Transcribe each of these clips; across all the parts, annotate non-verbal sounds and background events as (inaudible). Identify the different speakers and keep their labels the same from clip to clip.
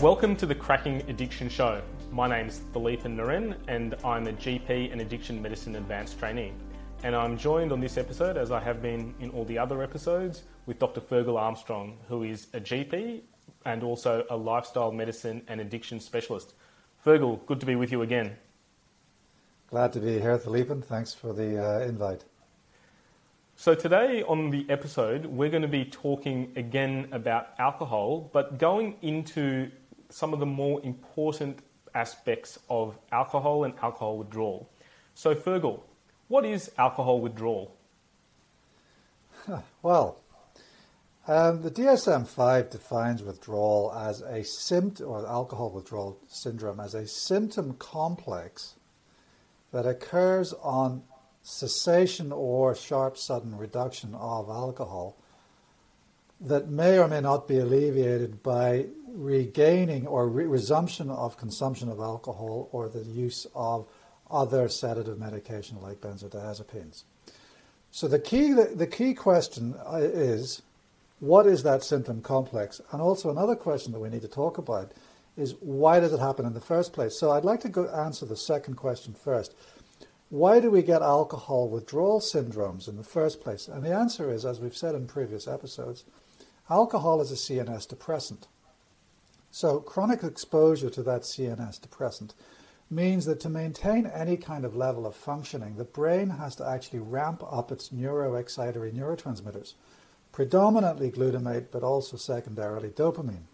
Speaker 1: Welcome to the Cracking Addiction Show. My name's Thaleepan Naren and I'm a GP and addiction medicine advanced trainee. And I'm joined on this episode, as I have been in all the other episodes, with Dr. Fergal Armstrong, who is a GP and also a lifestyle medicine and addiction specialist. Fergal, good to be with you again.
Speaker 2: Glad to be here, Thaleepan. Thanks for the uh, invite.
Speaker 1: So, today on the episode, we're going to be talking again about alcohol, but going into some of the more important aspects of alcohol and alcohol withdrawal. So, Fergal, what is alcohol withdrawal? (laughs)
Speaker 2: Well, um, the DSM 5 defines withdrawal as a symptom, or alcohol withdrawal syndrome, as a symptom complex that occurs on cessation or sharp sudden reduction of alcohol that may or may not be alleviated by regaining or re- resumption of consumption of alcohol or the use of other sedative medication like benzodiazepines. So the key, the, the key question uh, is, what is that symptom complex? And also another question that we need to talk about is why does it happen in the first place? So I'd like to go answer the second question first. Why do we get alcohol withdrawal syndromes in the first place? And the answer is, as we've said in previous episodes, alcohol is a CNS depressant. So chronic exposure to that CNS depressant means that to maintain any kind of level of functioning, the brain has to actually ramp up its neuroexcitatory neurotransmitters, predominantly glutamate, but also secondarily dopamine.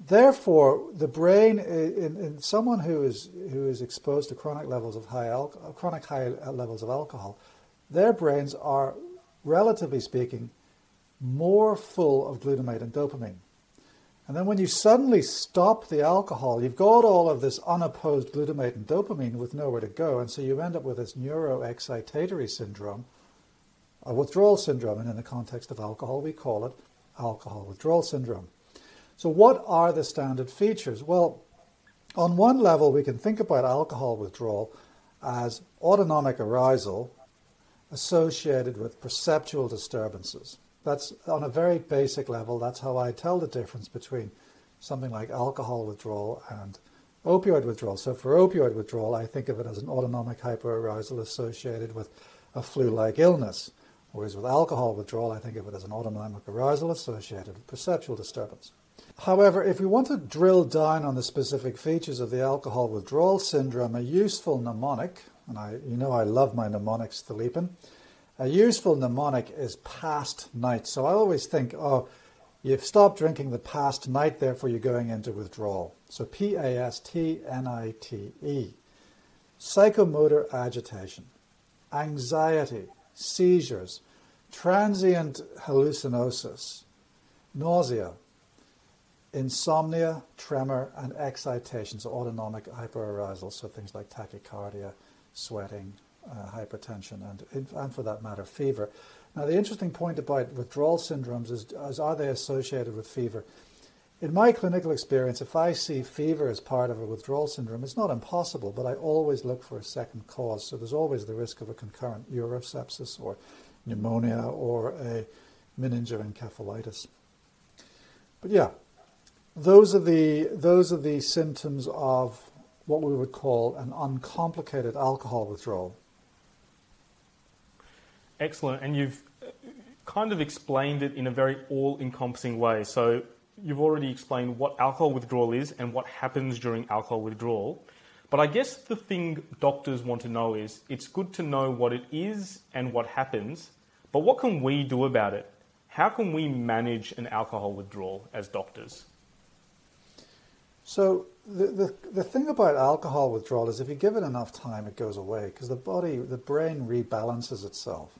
Speaker 2: Therefore, the brain in, in, someone who is who is exposed to chronic levels of high al- chronic high levels of alcohol, their brains are, relatively speaking, more full of glutamate and dopamine. And then when you suddenly stop the alcohol, you've got all of this unopposed glutamate and dopamine with nowhere to go, and so you end up with this neuroexcitatory syndrome, a withdrawal syndrome, and in the context of alcohol, we call it alcohol withdrawal syndrome. So, what are the standard features? Well, on one level, we can think about alcohol withdrawal as autonomic arousal associated with perceptual disturbances. That's on a very basic level, that's how I tell the difference between something like alcohol withdrawal and opioid withdrawal. So, for opioid withdrawal, I think of it as an autonomic hyperarousal associated with a flu like illness. Whereas with alcohol withdrawal, I think of it as an autonomic arousal associated with perceptual disturbance. However, if we want to drill down on the specific features of the alcohol withdrawal syndrome, a useful mnemonic, and I, you know I love my mnemonics, Thaleepan, a useful mnemonic is past night. So I always think, oh, you've stopped drinking the past night, therefore you're going into withdrawal. So P A S T N I T E. Psychomotor agitation, anxiety, seizures, transient hallucinosis, nausea, insomnia, tremor, and excitation, so autonomic hyperarousal, so things like tachycardia, sweating, uh, hypertension, and, and for that matter, fever. Now, the interesting point about withdrawal syndromes is, is are they associated with fever? In my clinical experience, if I see fever as part of a withdrawal syndrome, it's not impossible, but I always look for a second cause. So there's always the risk of a concurrent urosepsis or pneumonia or a meningoencephalitis. But yeah, those are the those are the symptoms of what we would call an uncomplicated alcohol withdrawal.
Speaker 1: Excellent, and you've uh, kind of explained it in a very all-encompassing way. So you've already explained what alcohol withdrawal is and what happens during alcohol withdrawal. But I guess the thing doctors want to know is it's good to know what it is and what happens, but what can we do about it? How can we manage an alcohol withdrawal as doctors?
Speaker 2: So the, the, the thing about alcohol withdrawal is if you give it enough time, it goes away because the body, the brain rebalances itself.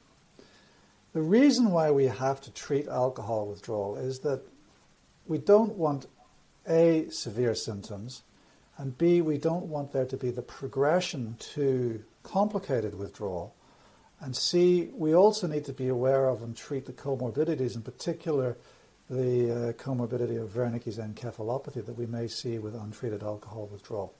Speaker 2: The reason why we have to treat alcohol withdrawal is that we don't want A, severe symptoms, and B, we don't want there to be the progression to complicated withdrawal. And C, we also need to be aware of and treat the comorbidities, in particular the uh, comorbidity of Wernicke's encephalopathy that we may see with untreated alcohol withdrawal.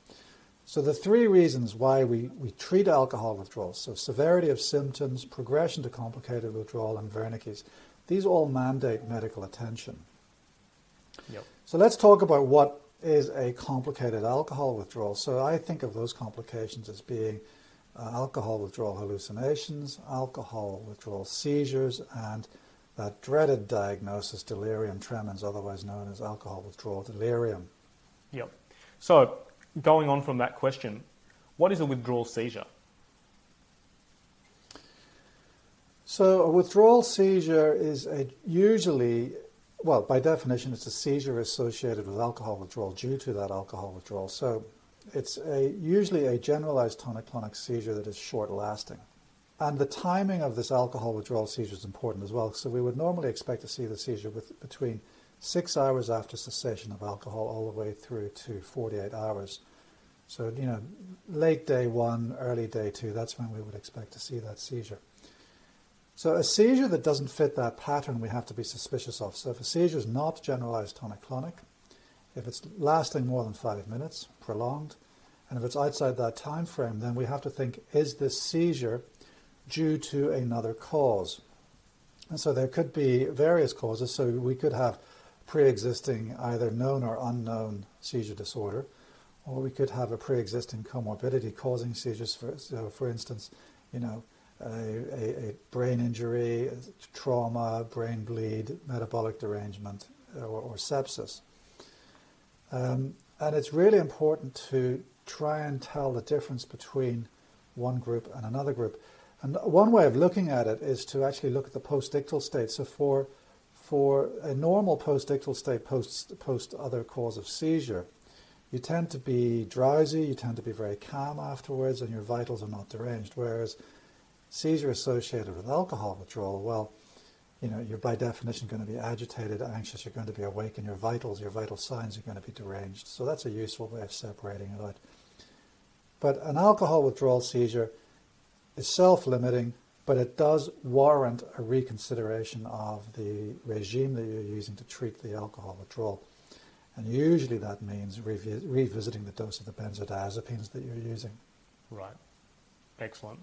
Speaker 2: So the three reasons why we, we treat alcohol withdrawal, so severity of symptoms, progression to complicated withdrawal, and Wernicke's, these all mandate medical attention.
Speaker 1: Yep.
Speaker 2: So let's talk about what is a complicated alcohol withdrawal. So I think of those complications as being uh, alcohol withdrawal hallucinations, alcohol withdrawal seizures, and that dreaded diagnosis, delirium tremens, otherwise known as alcohol withdrawal delirium.
Speaker 1: Yep. So, going on from that question, what is a withdrawal seizure?
Speaker 2: So, a withdrawal seizure is a usually, well, by definition, it's a seizure associated with alcohol withdrawal due to that alcohol withdrawal. So, it's a, usually a generalized tonic-clonic seizure that is short-lasting. And the timing of this alcohol withdrawal seizure is important as well. So we would normally expect to see the seizure with, between six hours after cessation of alcohol all the way through to 48 hours. So, you know, late day one, early day two, that's when we would expect to see that seizure. So a seizure that doesn't fit that pattern we have to be suspicious of. So if a seizure is not generalized tonic-clonic, if it's lasting more than five minutes, prolonged, and if it's outside that time frame, then we have to think, is this seizure due to another cause? And so there could be various causes. So we could have pre-existing either known or unknown seizure disorder, or we could have a pre-existing comorbidity causing seizures. For, so for instance, you know, a, a, a brain injury, trauma, brain bleed, metabolic derangement, or, or sepsis. Um, and it's really important to try and tell the difference between one group and another group. And one way of looking at it is to actually look at the postictal state. So for for a normal postictal state post post other cause of seizure, you tend to be drowsy, you tend to be very calm afterwards, and your vitals are not deranged. Whereas seizure associated with alcohol withdrawal, well, you know, you're by definition going to be agitated, anxious, you're going to be awake, and your vitals, your vital signs are going to be deranged. So that's a useful way of separating it out. But an alcohol withdrawal seizure is self limiting, but it does warrant a reconsideration of the regime that you're using to treat the alcohol withdrawal. And usually that means revi- revisiting the dose of the benzodiazepines that you're using.
Speaker 1: Right. Excellent.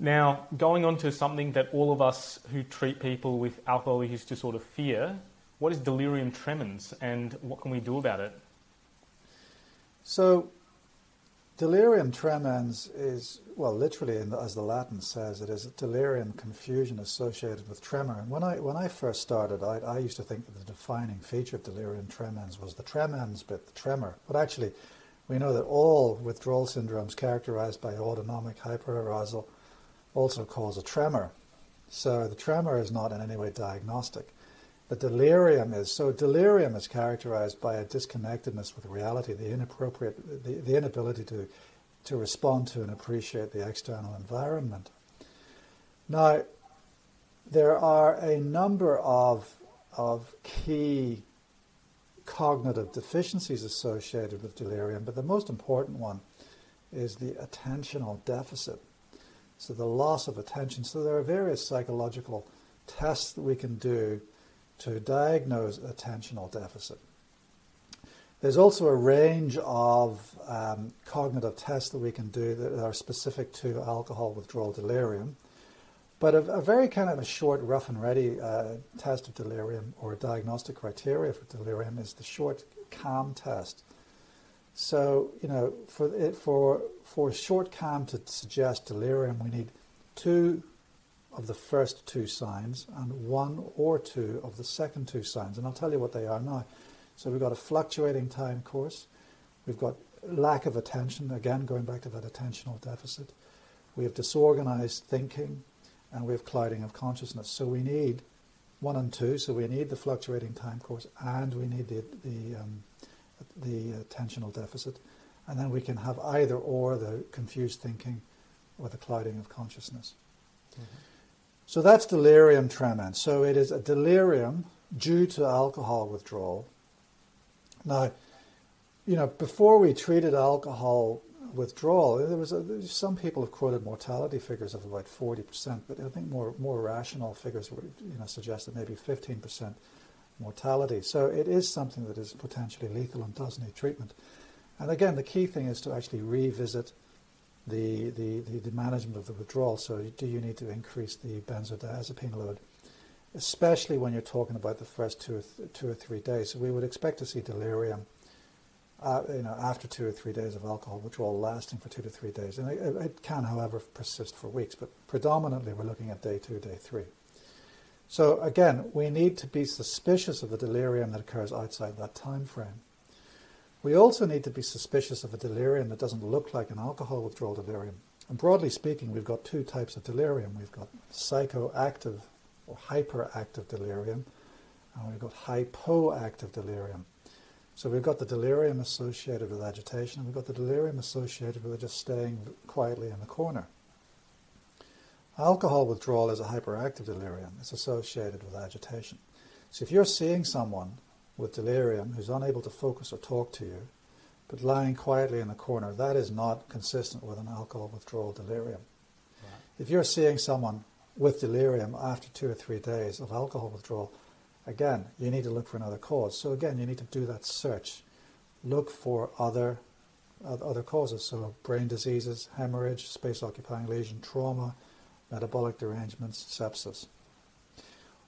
Speaker 1: Now, going on to something that all of us who treat people with alcohol use disorder fear, what is delirium tremens and what can we do about it?
Speaker 2: So, delirium tremens is, well, literally, the, as the Latin says, it is delirium confusion associated with tremor. And when I, when I first started, I, I used to think that the defining feature of delirium tremens was the tremens bit, the tremor. But actually, we know that all withdrawal syndromes characterized by autonomic hyperarousal also cause a tremor. So the tremor is not in any way diagnostic. The delirium is so delirium is characterized by a disconnectedness with reality, the inappropriate, the, the inability to to respond to and appreciate the external environment. Now, there are a number of of key cognitive deficiencies associated with delirium, but the most important one is the attentional deficit. So the loss of attention. So there are various psychological tests that we can do to diagnose attentional deficit. There's also a range of um, cognitive tests that we can do that are specific to alcohol withdrawal delirium. But a, a very kind of a short, rough and ready uh, test of delirium or diagnostic criteria for delirium is the short CAM test. So, you know, for, it, for, for short CAM to suggest delirium, we need two of the first two signs and one or two of the second two signs. And I'll tell you what they are now. So we've got a fluctuating time course. We've got lack of attention, again, going back to that attentional deficit. We have disorganized thinking and we have clouding of consciousness. So we need one and two. So we need the fluctuating time course and we need the, the um, the attentional deficit, and then we can have either or the confused thinking or the clouding of consciousness. Mm-hmm. So that's delirium tremens. So it is a delirium due to alcohol withdrawal. Now, you know, before we treated alcohol withdrawal, there was a, some people have quoted mortality figures of about 40%, but I think more more rational figures would you know suggest that maybe 15% mortality. So it is something that is potentially lethal and does need treatment. And again, the key thing is to actually revisit the, the, the, the management of the withdrawal. So do you need to increase the benzodiazepine load? especially when you're talking about the first two or, th- two or three days. So we would expect to see delirium uh, you know, after two or three days of alcohol withdrawal lasting for two to three days. And it, it, can, however, persist for weeks, but predominantly we're looking at day two, day three. So again, we need to be suspicious of the delirium that occurs outside that time frame. We also need to be suspicious of a delirium that doesn't look like an alcohol withdrawal delirium. And broadly speaking, we've got two types of delirium. We've got psychoactive or hyperactive delirium, and we've got hypoactive delirium. So we've got the delirium associated with agitation, and we've got the delirium associated with just staying quietly in the corner. Alcohol withdrawal is a hyperactive delirium. It's associated with agitation. So if you're seeing someone with delirium who's unable to focus or talk to you, but lying quietly in the corner, that is not consistent with an alcohol withdrawal delirium. Right. If you're seeing someone with delirium after two or three days of alcohol withdrawal, again, you need to look for another cause. So again, you need to do that search. Look for other other causes. So brain diseases, hemorrhage, space occupying lesion, trauma, metabolic derangements, sepsis.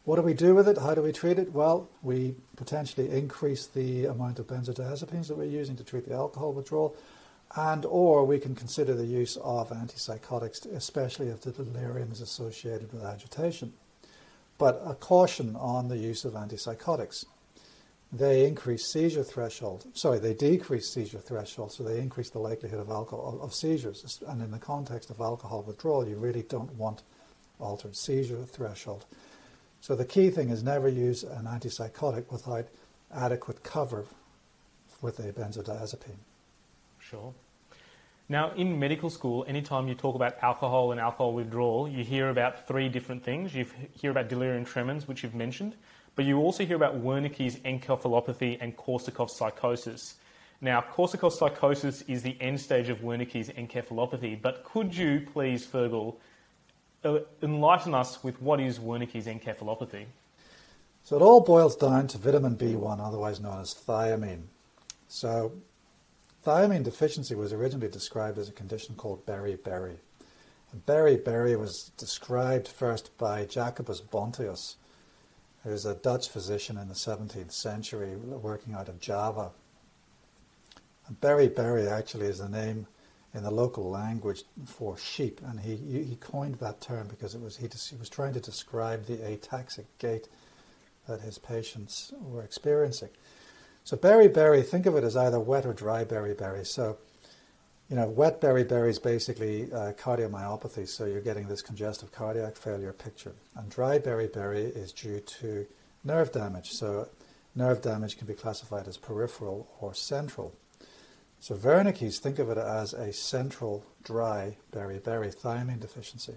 Speaker 2: What do we do with it? How do we treat it? Well, we potentially increase the amount of benzodiazepines that we're using to treat the alcohol withdrawal, and or we can consider the use of antipsychotics, especially if the delirium is associated with agitation. But a caution on the use of antipsychotics. They increase seizure threshold. Sorry, they decrease seizure threshold, so they increase the likelihood of alcohol of seizures. And in the context of alcohol withdrawal, you really don't want altered seizure threshold. So the key thing is never use an antipsychotic without adequate cover with a benzodiazepine.
Speaker 1: Sure. Now, in medical school, anytime you talk about alcohol and alcohol withdrawal, you hear about three different things. You hear about delirium tremens, which you've mentioned, but you also hear about Wernicke's encephalopathy and Korsakoff psychosis. Now, Korsakoff psychosis is the end stage of Wernicke's encephalopathy, but could you please, Fergal, Uh, enlighten us with what is Wernicke's encephalopathy?
Speaker 2: So it all boils down to vitamin B1, otherwise known as thiamine. So thiamine deficiency was originally described as a condition called beriberi. And beriberi was described first by Jacobus Bontius, who was a Dutch physician in the 17th century working out of Java. And beriberi actually is the name in the local language for sheep, and he, he coined that term because it was he, he was trying to describe the ataxic gait that his patients were experiencing. So beriberi, think of it as either wet or dry beriberi. So, you know, wet beriberi is basically uh, cardiomyopathy, so you're getting this congestive cardiac failure picture. And dry beriberi is due to nerve damage. So nerve damage can be classified as peripheral or central. So Wernicke's, think of it as a central dry beriberi thiamine deficiency.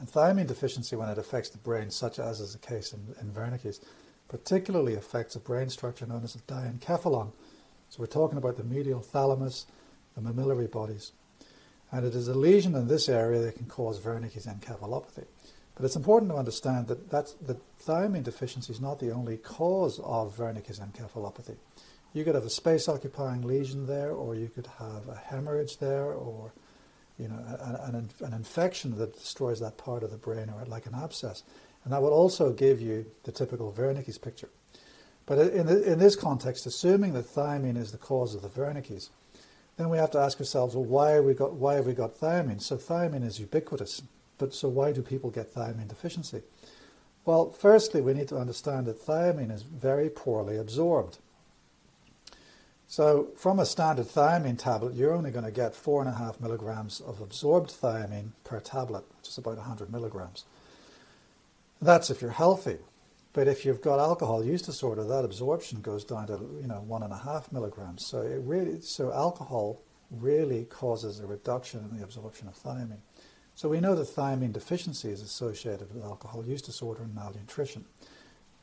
Speaker 2: And thiamine deficiency, when it affects the brain, such as is the case in, in Wernicke's, particularly affects a brain structure known as the diencephalon. So we're talking about the medial thalamus, the mammillary bodies. And it is a lesion in this area that can cause Wernicke's encephalopathy. But it's important to understand that that's, that thiamine deficiency is not the only cause of Wernicke's encephalopathy. You could have a space occupying lesion there, or you could have a hemorrhage there, or you know, an, an, infection that destroys that part of the brain, or like an abscess. And that would also give you the typical Wernicke's picture. But in, the, in this context, assuming that thiamine is the cause of the Wernicke's, then we have to ask ourselves, well, why we got, why have we got thiamine? So thiamine is ubiquitous, but so why do people get thiamine deficiency? Well, firstly, we need to understand that thiamine is very poorly absorbed. So from a standard thiamine tablet, you're only going to get four and a half milligrams of absorbed thiamine per tablet, which is about 100 milligrams. That's if you're healthy. But if you've got alcohol use disorder, that absorption goes down to you know one and a half milligrams. So it really, so alcohol really causes a reduction in the absorption of thiamine. So we know that thiamine deficiency is associated with alcohol use disorder and malnutrition.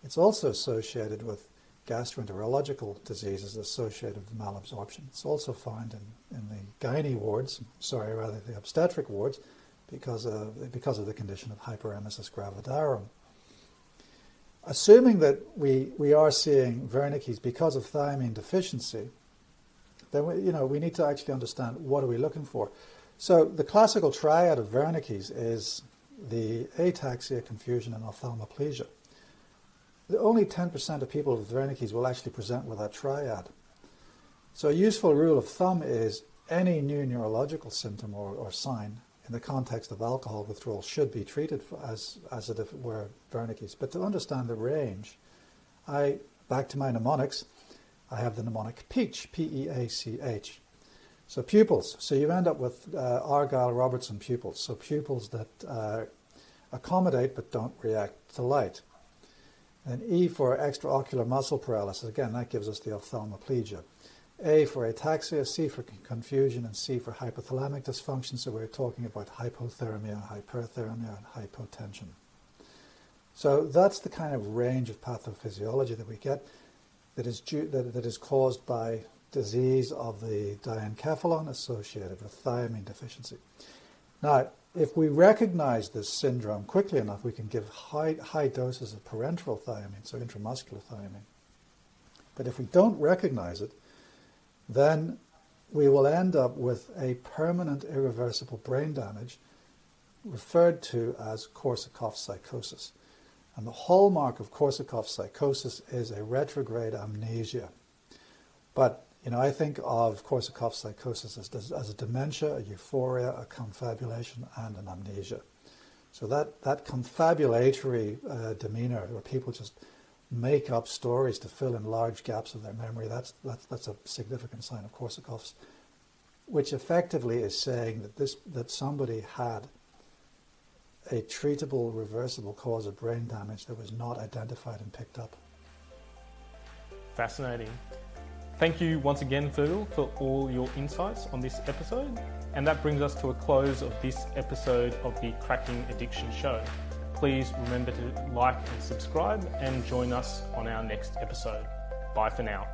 Speaker 2: It's also associated with gastroenterological diseases associated with malabsorption. It's also found in, in the gynae wards, sorry, rather the obstetric wards, because of, because of the condition of hyperemesis gravidarum. Assuming that we, we are seeing Wernicke's because of thiamine deficiency, then we, you know, we need to actually understand what are we looking for. So the classical triad of Wernicke's is the ataxia, confusion, and ophthalmoplegia. Only 10% of people with Wernicke's will actually present with that triad. So a useful rule of thumb is any new neurological symptom or, or sign in the context of alcohol withdrawal should be treated as, as if it were Wernicke's. But to understand the range, I, back to my mnemonics, I have the mnemonic PEACH, P-E-A-C-H. So pupils. So you end up with uh, Argyll-Robertson pupils. So pupils that uh, accommodate but don't react to light. And E for extraocular muscle paralysis. Again, that gives us the ophthalmoplegia. A for ataxia, C for confusion, and C for hypothalamic dysfunction. So we're talking about hypothermia, hyperthermia, and hypotension. So that's the kind of range of pathophysiology that we get that is, due, that, that is caused by disease of the diencephalon associated with thiamine deficiency. Now, if we recognize this syndrome quickly enough, we can give high, high doses of parenteral thiamine, so intramuscular thiamine. But if we don't recognize it, then we will end up with a permanent irreversible brain damage referred to as Korsakoff psychosis. And the hallmark of Korsakoff psychosis is a retrograde amnesia. But, you know, I think of Korsakoff psychosis as, as a dementia, a euphoria, a confabulation, and an amnesia. So that, that confabulatory uh, demeanor, where people just make up stories to fill in large gaps of their memory, that's, that's, that's a significant sign of Korsakoff's, which effectively is saying that, this, that somebody had a treatable, reversible cause of brain damage that was not identified and picked up.
Speaker 1: Fascinating. Thank you once again, Fergal, for all your insights on this episode. And that brings us to a close of this episode of the Cracking Addiction Show. Please remember to like and subscribe and join us on our next episode. Bye for now.